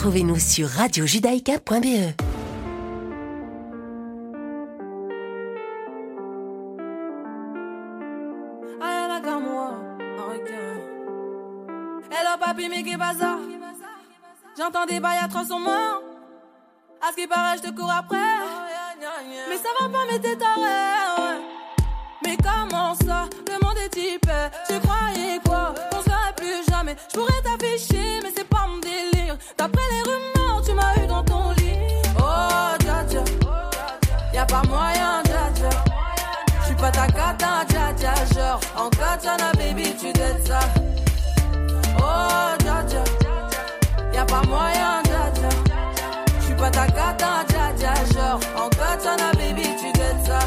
Retrouvez-nous sur radiojudaïka.be. Hello papi, mais qu'est ça? J'entends des bails à son morts. À ce qui paraît, je te cours après. Mais ça va pas, mais t'es taré. Mais comment ça? Le monde est type. Tu croyais quoi? Jamais. Je pourrais t'afficher, mais c'est pas mon délire. D'après les rumeurs, tu m'as eu dans ton lit. Oh, dja dja. Y'a pas moyen, dja dja. J'suis pas ta cata, dja dja. Genre, en katana, baby, tu dettes ça. Oh, dja dja. Y'a pas moyen, dja dja. J'suis pas ta cata, dja dja. Genre, en katana, baby, tu dettes ça.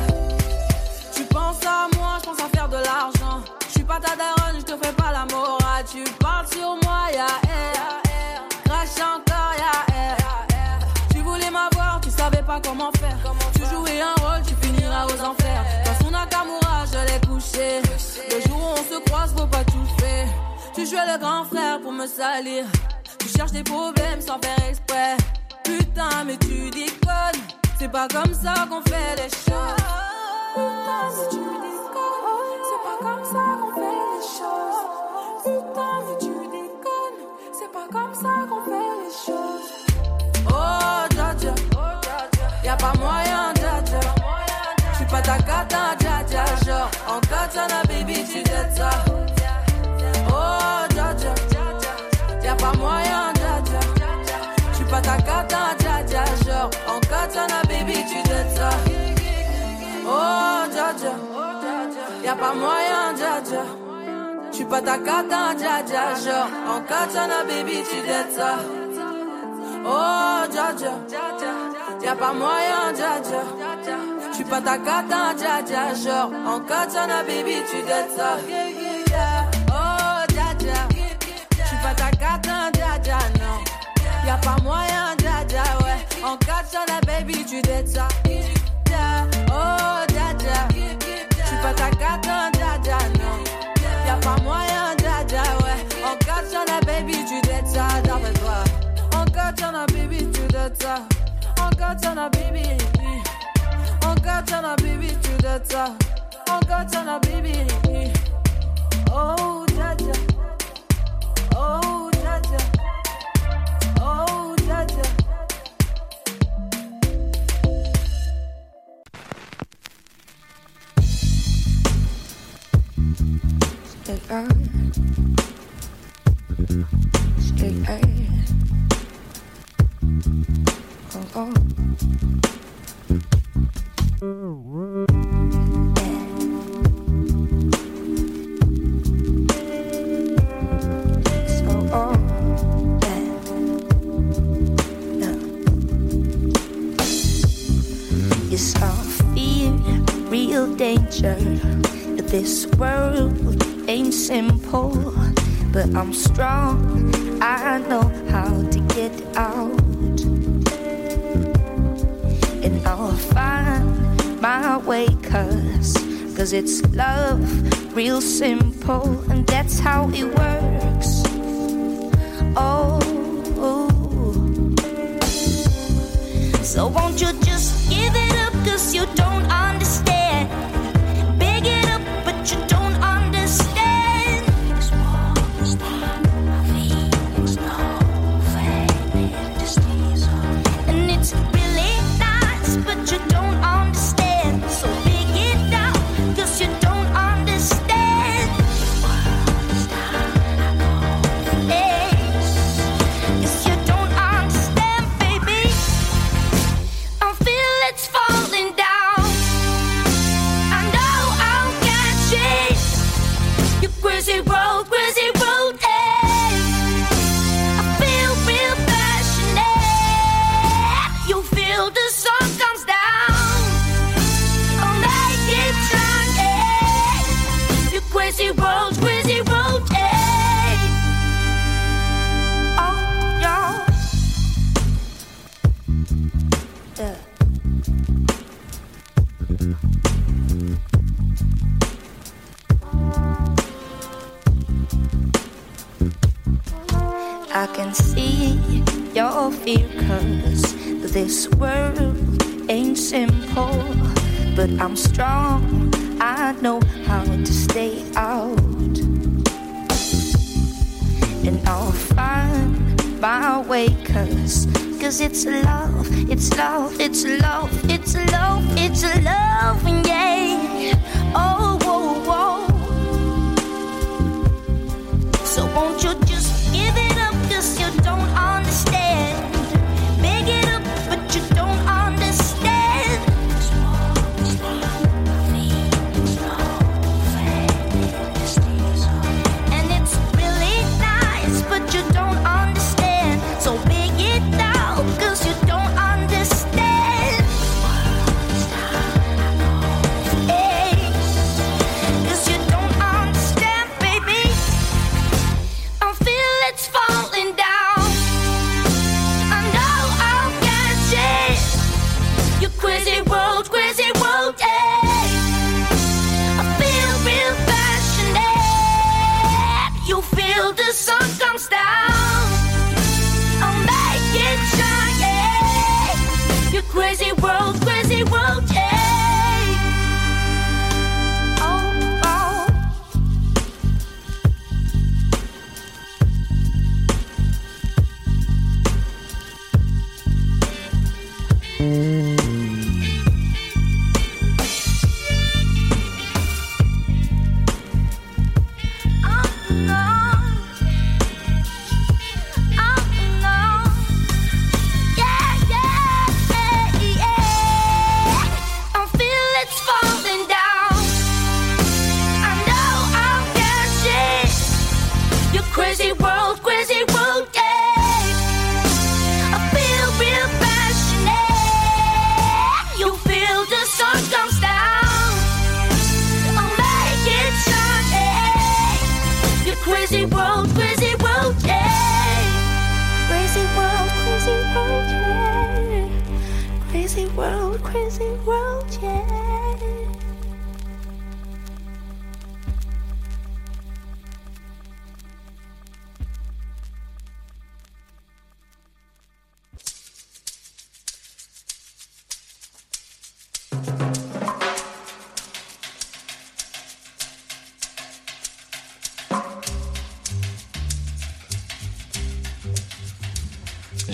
Tu penses à moi, je pense à faire de l'argent. Suis pas ta daronne, je te fais pas la morale. Tu parles sur moi, ya air. Crash encore, ya. Tu voulais m'avoir, tu savais pas comment faire. Tu jouais un rôle, tu finiras aux enfers. Dans son Nakamura, je l'ai couché. Le jour où on se croise, faut pas tout faire. Tu jouais le grand frère pour me salir. Tu cherches des problèmes sans faire exprès. Putain, mais tu déconnes. C'est pas comme ça qu'on fait les choses. Putain, tu comme ça qu'on fait les choses. Putain, si tu déconnes, c'est pas comme ça qu'on fait les choses. Oh, dja dja, y'a pas moyen, dja. J'suis pas ta cata, dja. Genre, en katana, baby, tu dettes ça. Oh, dja y'a pas moyen, dja. J'suis pas ta cata, dja. Genre, en katana, baby, tu dettes ça. Oh, dja. Y'a pas moyen, pas ta cata, dja dja. Genre, en katana, baby, tu dettes ça. Oh, dja dja. Y'a pas moyen, dja dja. J'suis pas ta cata, dja dja. Genre, en katana, baby, tu dettes ça. Oh, dja dja. J'suis pas ta cata, dja dja, non. Y'a pas moyen, dja dja, ouais. En katana, baby, tu dettes ça. Oh, dja dja. J'suis pas ta cata, dja dja, non. t'en as, baby, tu détestes avec toi. Encore t'en as, baby, tu détestes. Encore t'en as, baby. Encore t'en as, baby, tu détestes. Encore t'en as, baby. Oh, Jaja. Oh, Jaja. Oh, Jaja. The. Straight A. Oh, oh. Danger. This world ain't simple but I'm strong. I know how to get out, and I'll find my way. Cause, cause it's love, real simple, and that's how it works. Oh. So won't you just give it up cause you don't understand Big it up but you don't cause, it's love, it's love, it's love, it's love, it's love,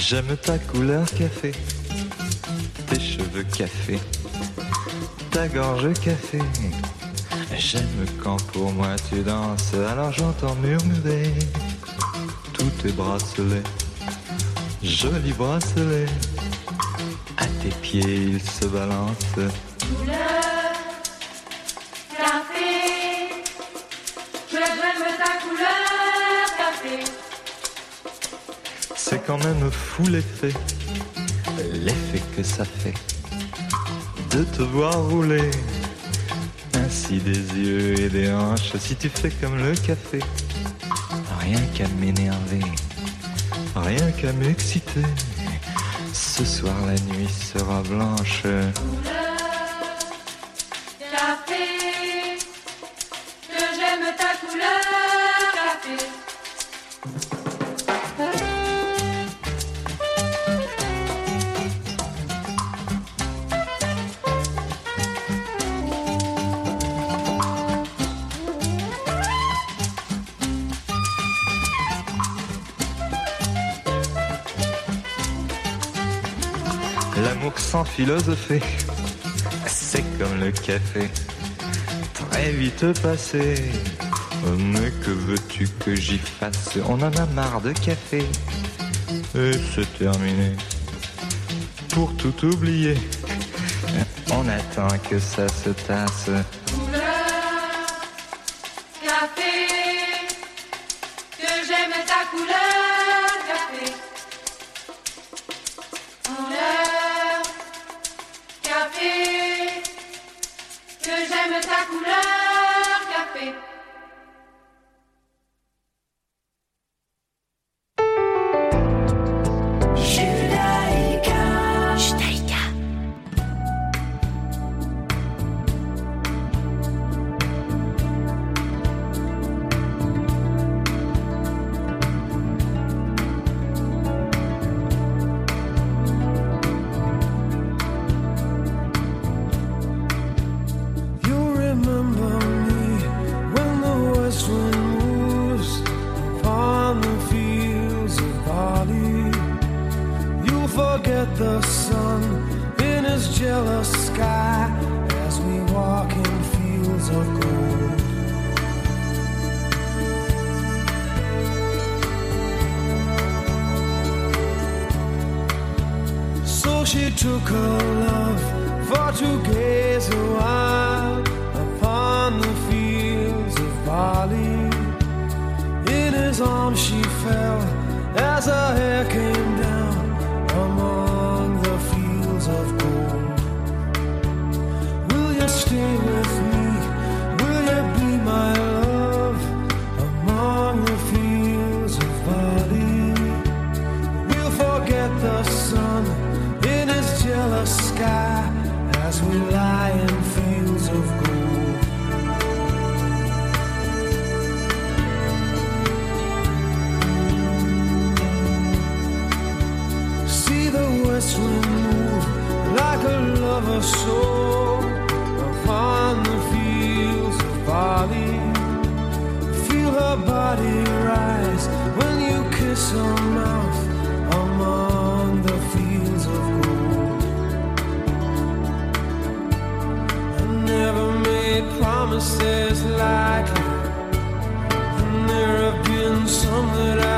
J'aime ta couleur café, tes cheveux café, ta gorge café. J'aime quand pour moi tu danses, alors j'entends murmurer tous tes bracelets, jolis bracelets. À tes pieds ils se balancent. Fou l'effet, l'effet que ça fait de te voir rouler ainsi des yeux et des hanches. Si tu fais comme le café, rien qu'à m'énerver, rien qu'à m'exciter. Ce soir la nuit sera blanche. Philosopher, c'est comme le café, très vite passé. Mais que veux-tu que j'y fasse? On en a marre de café. Et c'est terminé. Pour tout oublier, on attend que ça se tasse. Café, que j'aime ta couleur to move like a lover's soul upon the fields of Bali. Feel her body rise when you kiss her mouth among the fields of gold. I never made promises like it. and there have been some that I.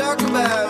talk about.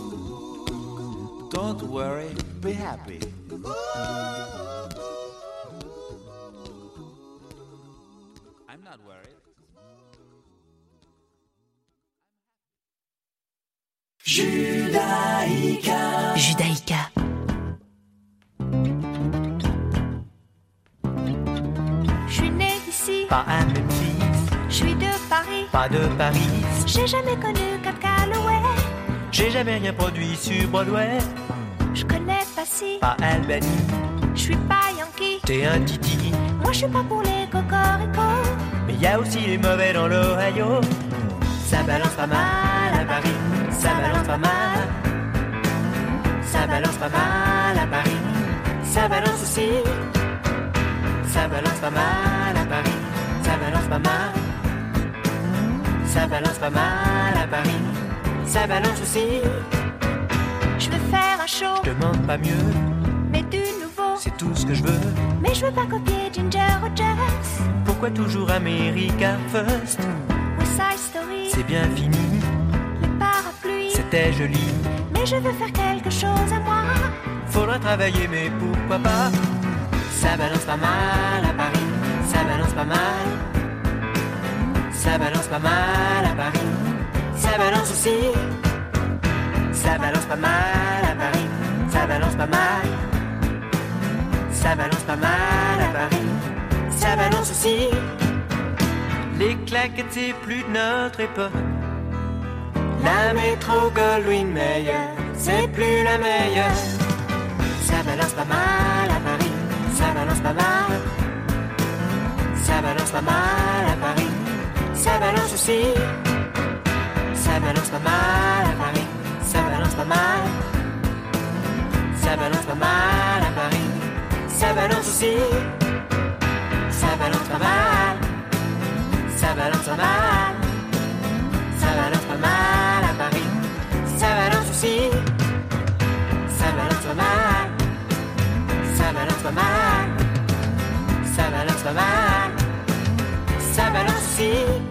Don't worry, be happy. I'm not worried. Judaïka. Je suis née ici, Pas à Memphis, je suis de Paris. pas de Paris. J'ai jamais connu Cap Calloway. J'ai jamais rien produit sur Broadway. Je connais pas si, Pas Albany, je suis pas Yankee. t'es un titi. Moi je suis pas pour les cocoricots. Mais y a aussi les mauvais dans l'Ohio. Ça balance pas mal à Paris, ça balance pas mal. Ça balance pas mal à Paris, ça balance aussi. Ça balance pas mal à Paris, ça balance pas mal. Ça balance pas mal à Paris, ça balance aussi. Je veux faire un show, Je demande pas mieux, mais du nouveau. c'est tout ce que je veux. Mais je veux pas copier Ginger Rogers. Pourquoi toujours America First? West Side Story, C'est bien fini, les parapluies. c'était joli. Mais je veux faire quelque chose à moi. Faudra travailler, mais pourquoi pas? Ça balance pas mal à Paris, ça balance pas mal. Ça balance pas mal à Paris, ça balance aussi. Ça balance pas mal à Paris, ça balance pas mal. Ça balance pas mal à Paris, ça balance aussi. Les claquettes, c'est plus de notre époque. La métro Goldwyn Mayer, c'est plus la meilleure. Ça balance pas mal à Paris, ça balance pas mal. Ça balance pas mal à Paris, ça balance aussi. Ça balance pas mal à Paris, ça balance pas mal. Ça balance pas mal à Paris, ça balance aussi. Ça balance pas mal, ça balance pas mal. Ça balance pas mal à Paris, ça balance aussi. Ça balance pas mal, ça balance pas mal. Ça balance pas mal, ça balance aussi.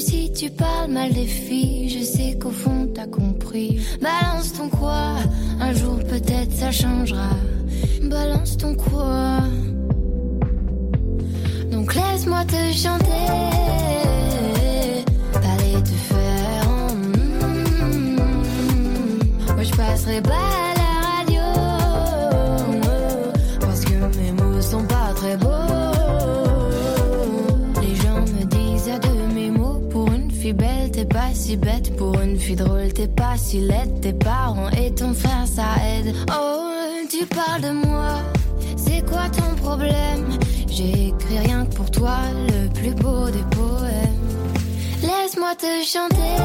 Si tu parles mal des filles, je sais qu'au fond t'as compris. Balance ton quoi Un jour peut-être ça changera. Balance ton quoi Donc laisse-moi te chanter. T'allais te faire. Moi je pas si bête Pour une fille drôle t'es pas si laide Tes parents et ton frère ça aide Oh tu parles de moi C'est quoi ton problème? J'ai écrit rien que pour toi Le plus beau des poèmes Laisse-moi te chanter.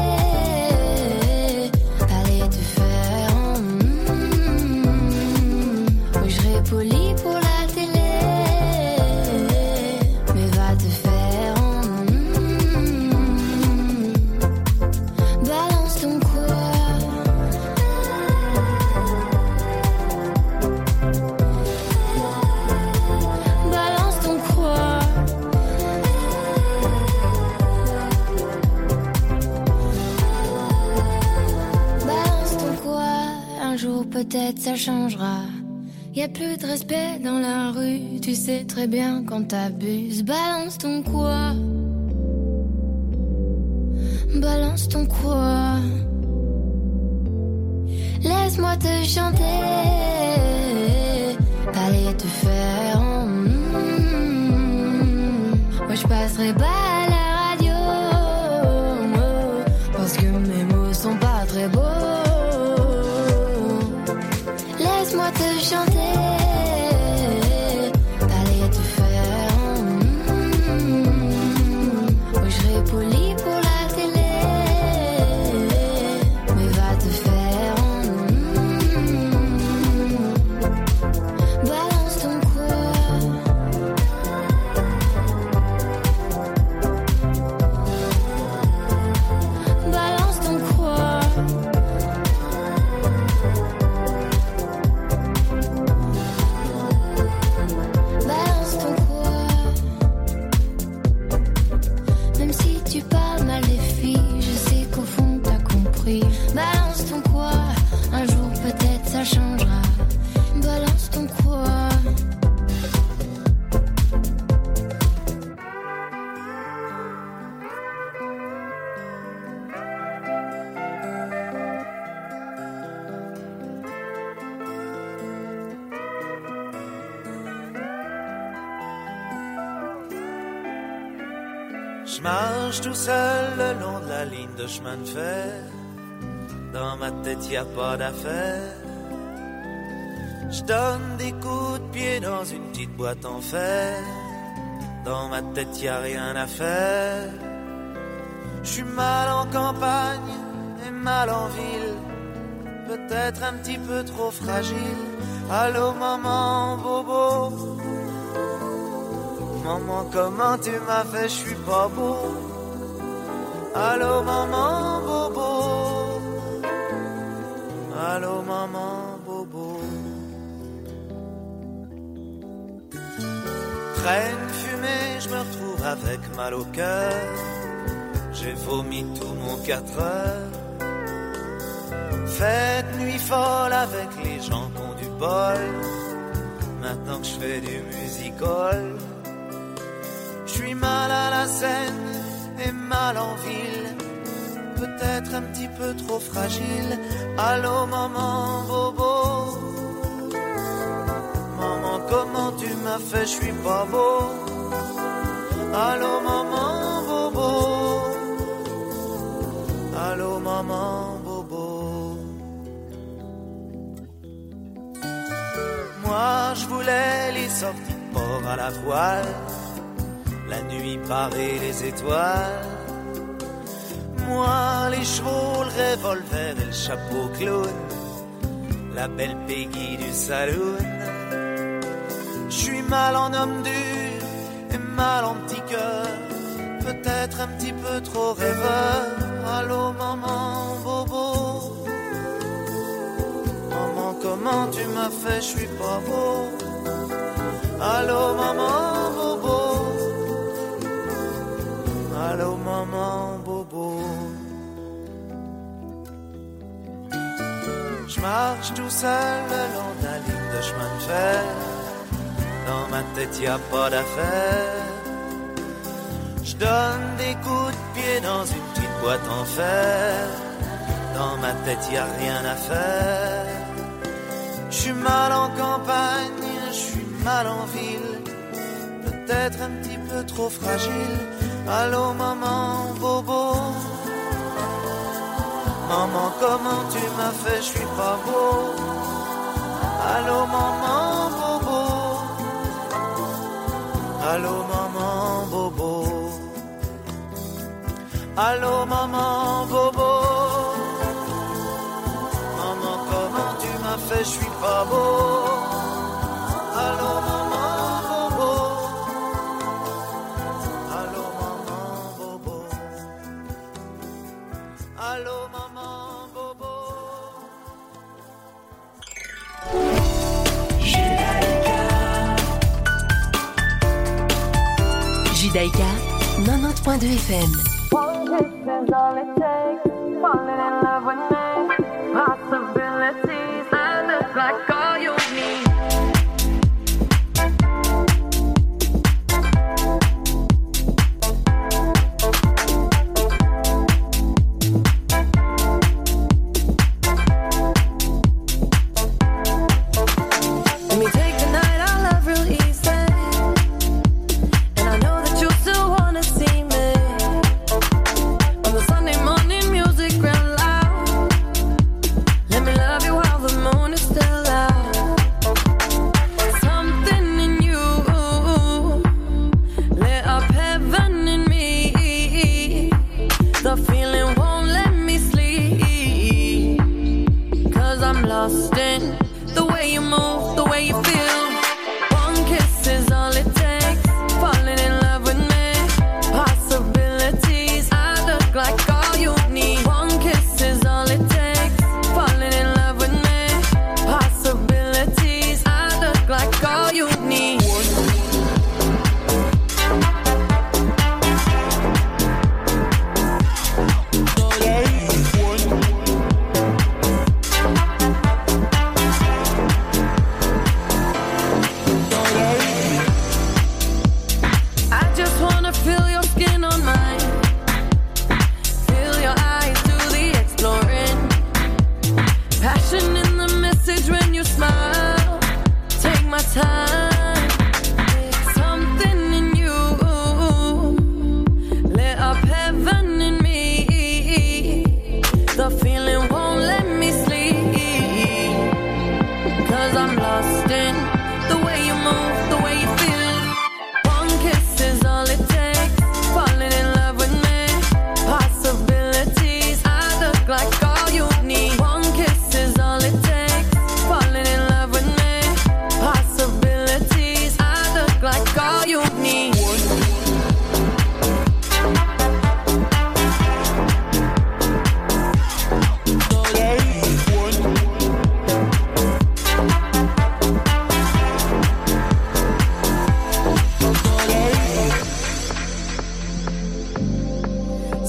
Allez te faire. mm, Oui, je serai poli pour ça changera. Y a plus de respect dans la rue. Tu sais très bien quand t'abuses. Balance ton quoi? Balance ton quoi? Laisse-moi te chanter. Allez te faire. mm, Moi je passerai pas Dans ma tête, y a pas d'affaire. Je donne des coups de pied dans une petite boîte en fer. Dans ma tête, y a rien à faire. Je suis mal en campagne et mal en ville. Peut-être un petit peu trop fragile. Allô, maman, bobo. Maman, comment tu m'as fait, je suis pas beau. Allô, maman, bobo. Allô, maman, bobo. Traîne fumée, je me retrouve avec mal au cœur. J'ai vomi tout mon 4 heures. Fête nuit folle avec les gens qui ont du bol. Maintenant que je fais du musical. Je suis mal à la scène et mal en ville. Peut-être un petit peu trop fragile. Allô, maman, bobo. Maman, comment tu m'as fait, je suis pas beau. Allô, maman, bobo. Allô, maman, bobo. Moi, je voulais les à la voile la nuit parée les étoiles. Moi, les chevaux, le revolver et le chapeau clown, la belle Peggy du saloon. Je suis mal en homme dur et mal en petit cœur, peut-être un petit peu trop rêveur. Allô, maman, bobo. Maman, comment tu m'as fait, je suis pas beau. Allô, maman, bobo. Je marche tout seul le long de la ligne de chemin de fer. Dans ma tête y a pas d'affaire. Je donne des coups de pied dans une petite boîte en fer. Dans ma tête y a rien à faire. Je suis mal en campagne, je suis mal en ville. Peut-être un petit peu trop fragile. Allô maman, bobo. Maman, comment tu m'as fait, je suis pas beau. Allô, maman, bobo. Allô, maman, bobo. Allô, maman, bobo. Maman, comment tu m'as fait, je suis pas beau. Daika, 90.2 FM.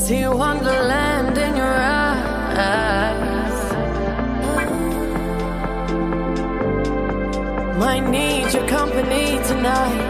See wonderland in your eyes. Might need your company tonight.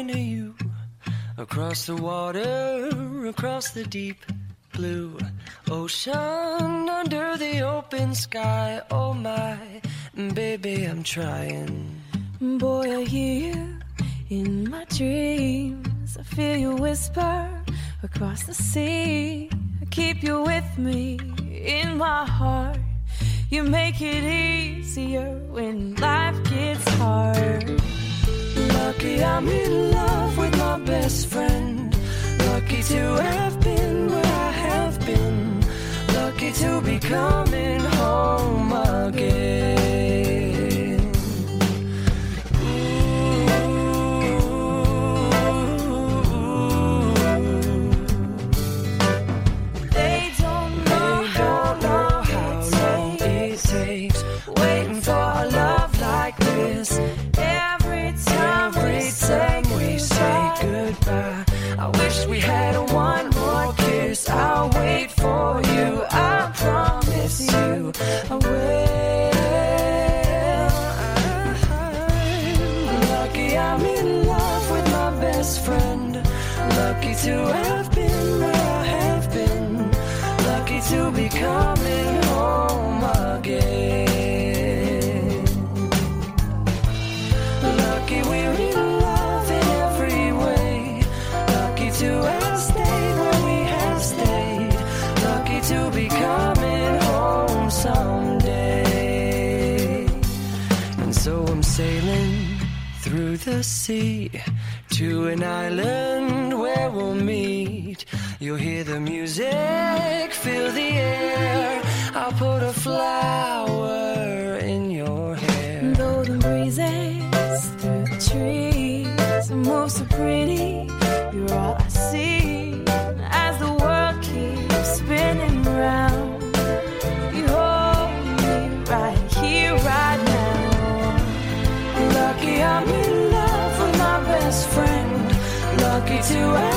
talking to you across the water, across the deep blue ocean, under the open sky. Oh my baby, I'm trying. Boy, I hear you in my dreams. I feel you whisper across the sea. I keep you with me in my heart. You make it easier when life gets hard. Lucky I'm in love with my best friend. Lucky to have been where I have been. Lucky to become. sea to an island where we'll meet. You'll hear the music you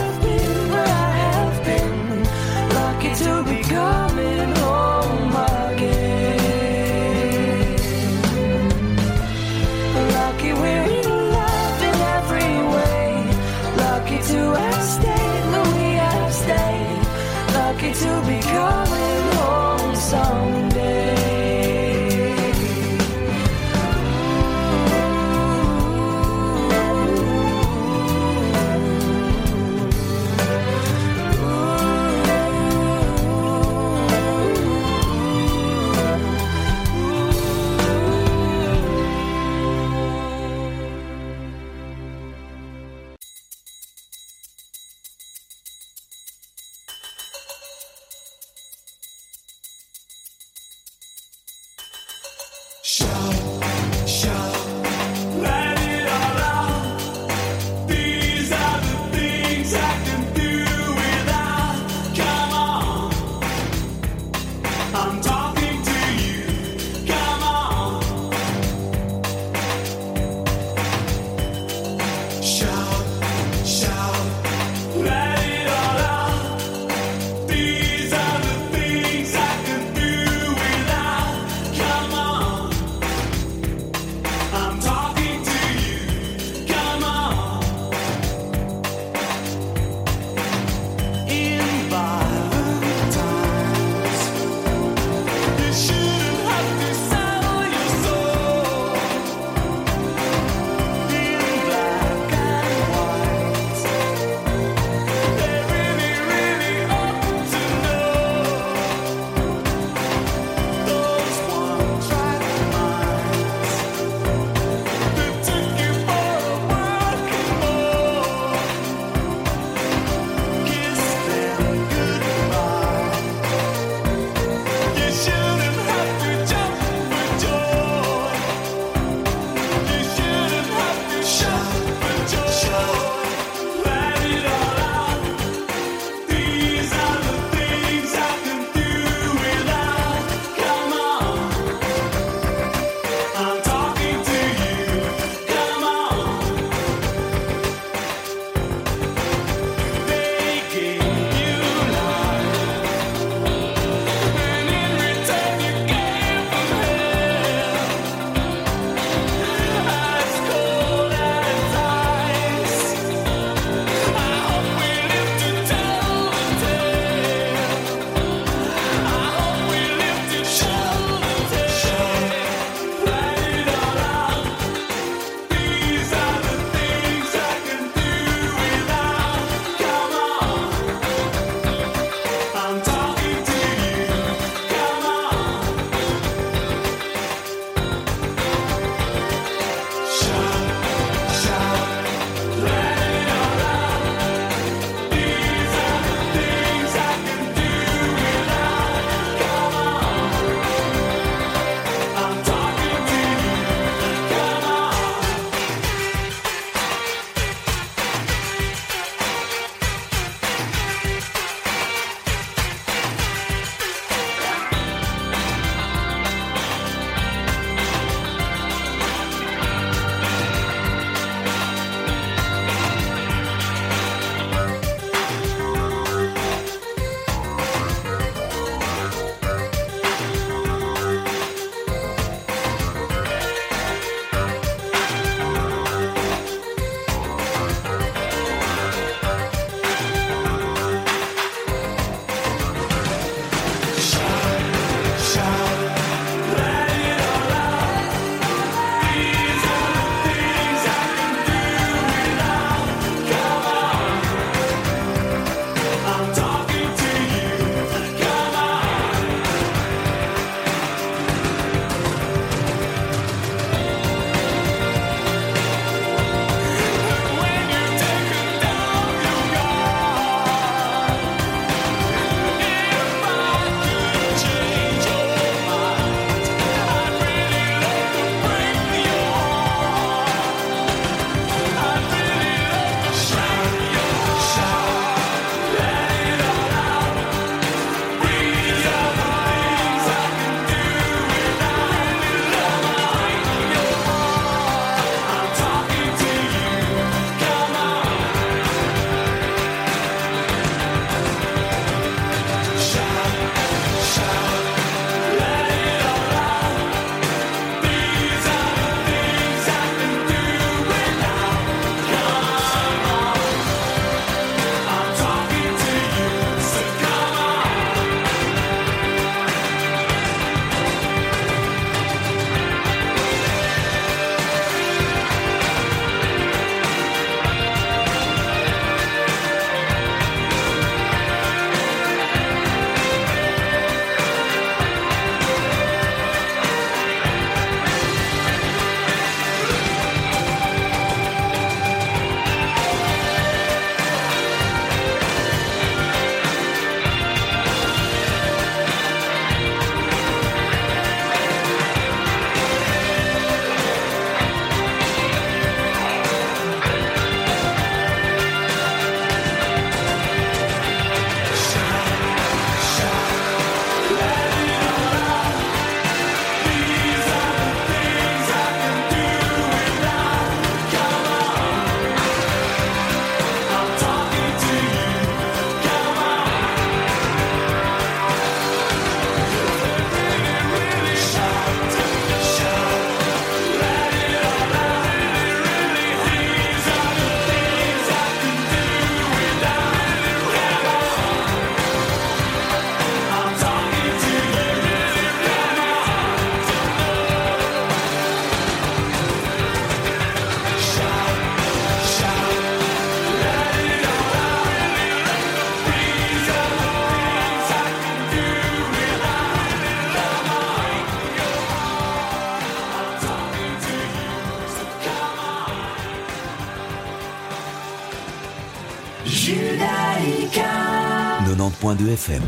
90.2 FM.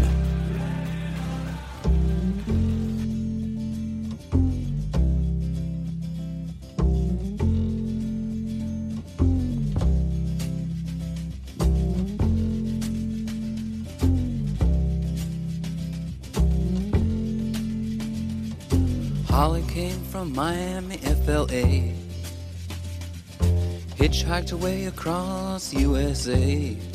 Holly came from Miami, FLA. Hitchhiked away across USA.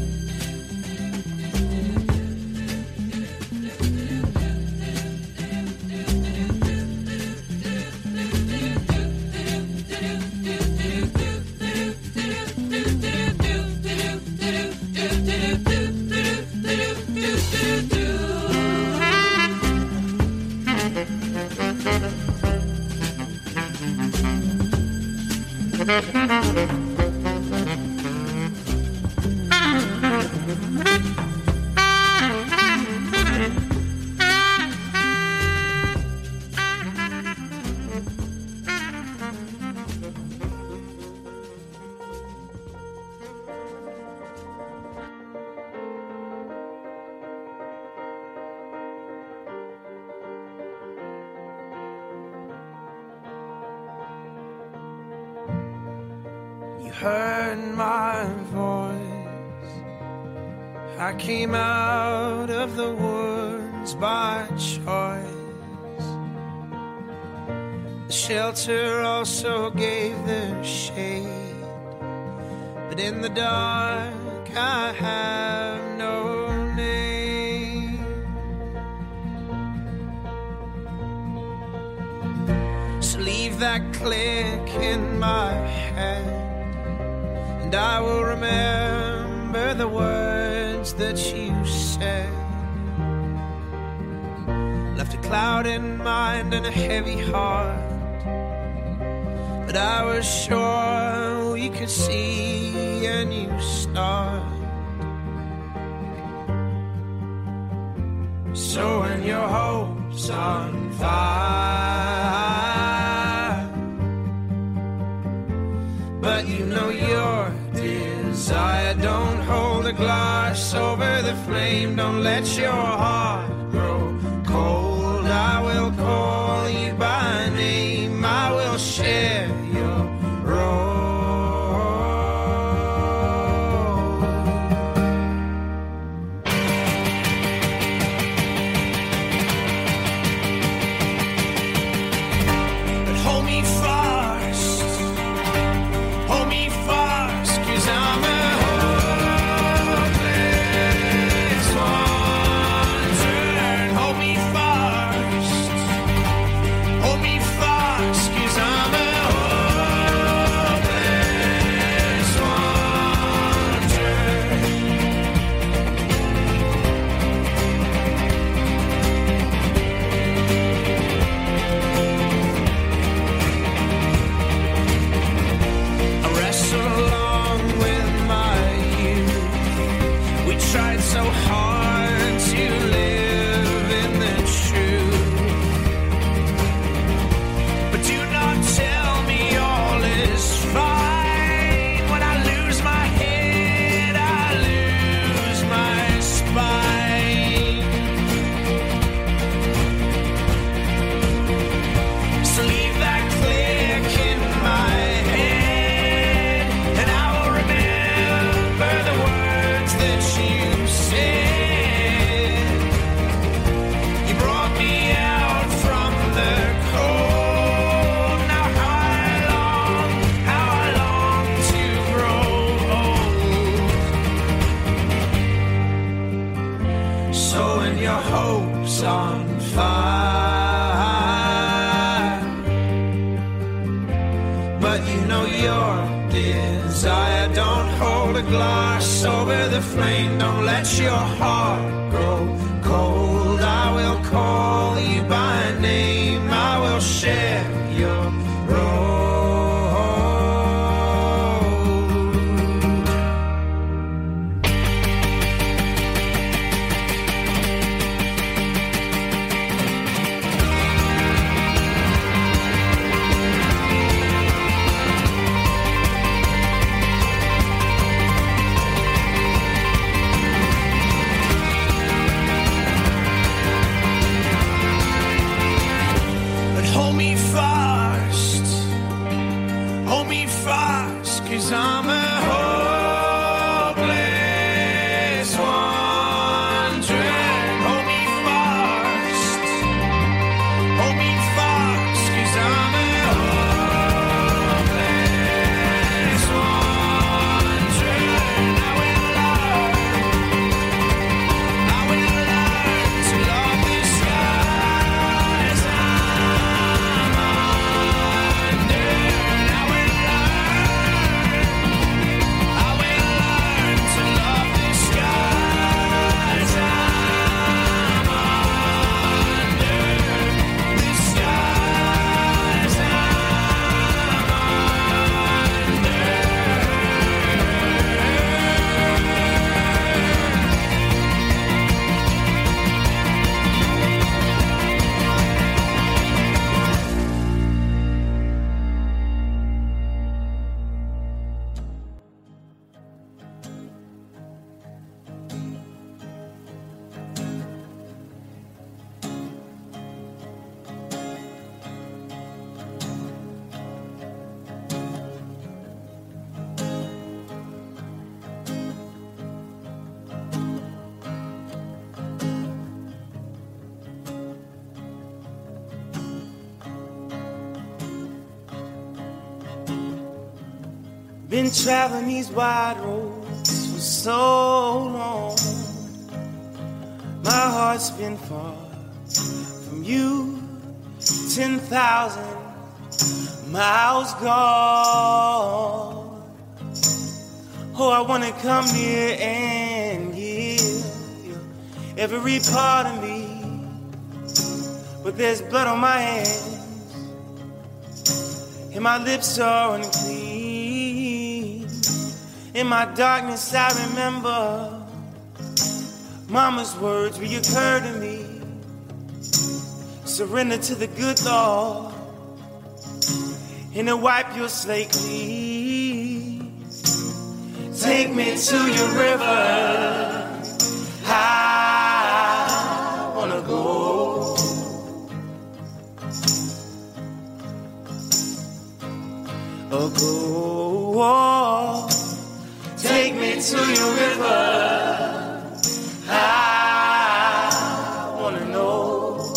out of the woods by choice. The shelter also gave their shade. But in the dark, I have no name. So leave that click in my head and I will remember the words that you Left a cloud in mind and a heavy heart. But I was sure we could see a new start. So when your hope's on fire, but you know your desire a glass over the flame. Don't let your heart grow cold. I will call traveling these wide roads for so long. My heart's been far from you. 10,000 miles gone. Oh, I wanna come near and give you every part of me. But there's blood on my hands, and my lips are unclean. In my darkness, I remember Mama's words reoccur to me. Surrender to the good Lord, and to wipe your slate clean. Take me to your river. I wanna go. Oh, go. Take me to your river. I wanna know.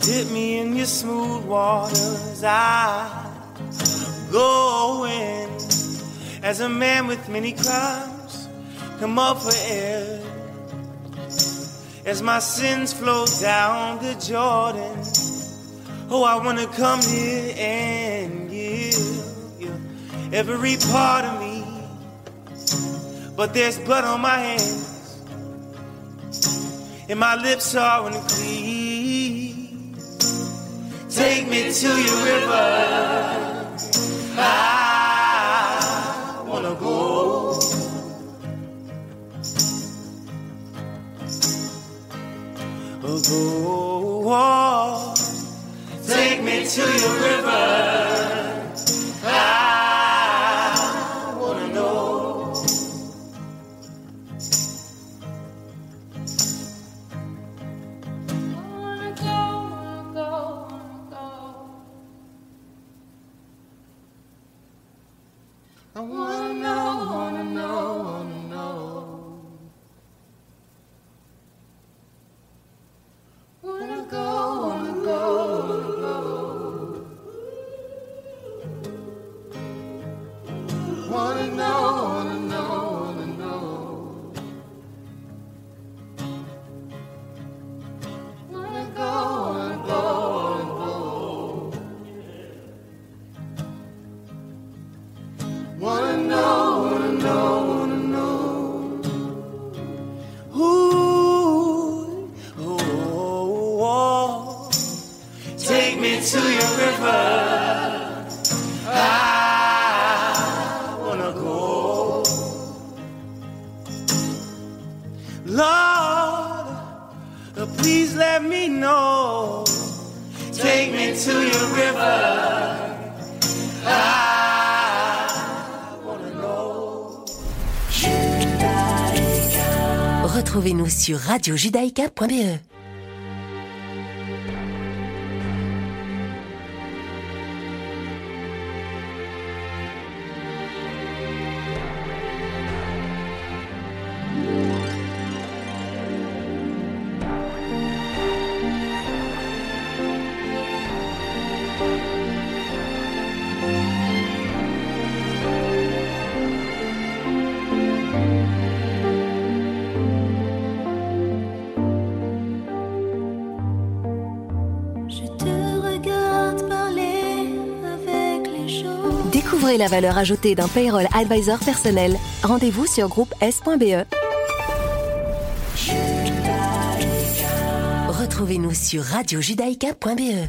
Dip me in your smooth waters. I go in as a man with many crimes. Come up for air as my sins flow down the Jordan. Oh, I wanna come here and give you every part of me. But there's blood on my hands, and my lips are unclean. Take me to your river. I wanna go. Oh, go. Me to your river. I wanna know. I wanna know, wanna know, wanna know. radiojudaïka.be. La valeur ajoutée d'un payroll advisor personnel. Rendez-vous sur groupe S.be. Retrouvez-nous sur radiojudaïka.be.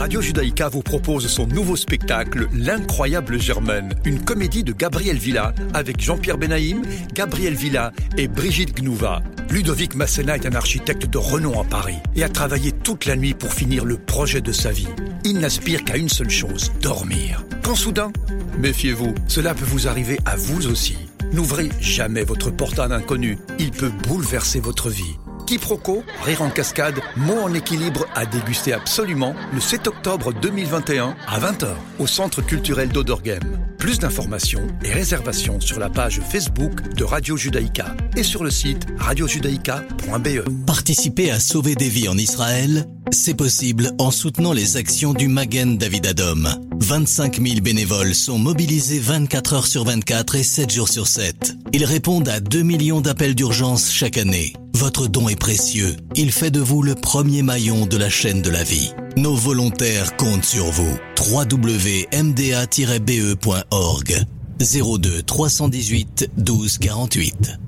Radio Judaïka vous propose son nouveau spectacle L'incroyable Germaine, une comédie de Gabriel Villa avec Jean-Pierre Benaïm, Gabriel Villa et Brigitte Gnouva. Ludovic Masséna est un architecte de renom à Paris et a travaillé toute la nuit pour finir le projet de sa vie. Il n'aspire qu'à une seule chose, dormir. Quand soudain, méfiez-vous, cela peut vous arriver à vous aussi. N'ouvrez jamais votre porte à un inconnu, il peut bouleverser votre vie. Quiproquo, rire en cascade, mots en équilibre à déguster absolument le 7 octobre 2021 à 20h au Centre culturel d'Odorgem. Plus d'informations et réservations sur la page Facebook de Radio Judaïka et sur le site radiojudaïka.be. Participer à sauver des vies en Israël, c'est possible en soutenant les actions du Magen David Adom. 25 000 bénévoles sont mobilisés 24 heures sur 24 et 7 jours sur 7. Ils répondent à 2 millions d'appels d'urgence chaque année. Votre don est précieux. Il fait de vous le premier maillon de la chaîne de la vie. Nos volontaires comptent sur vous. www.mda-be.org 02 318 12 48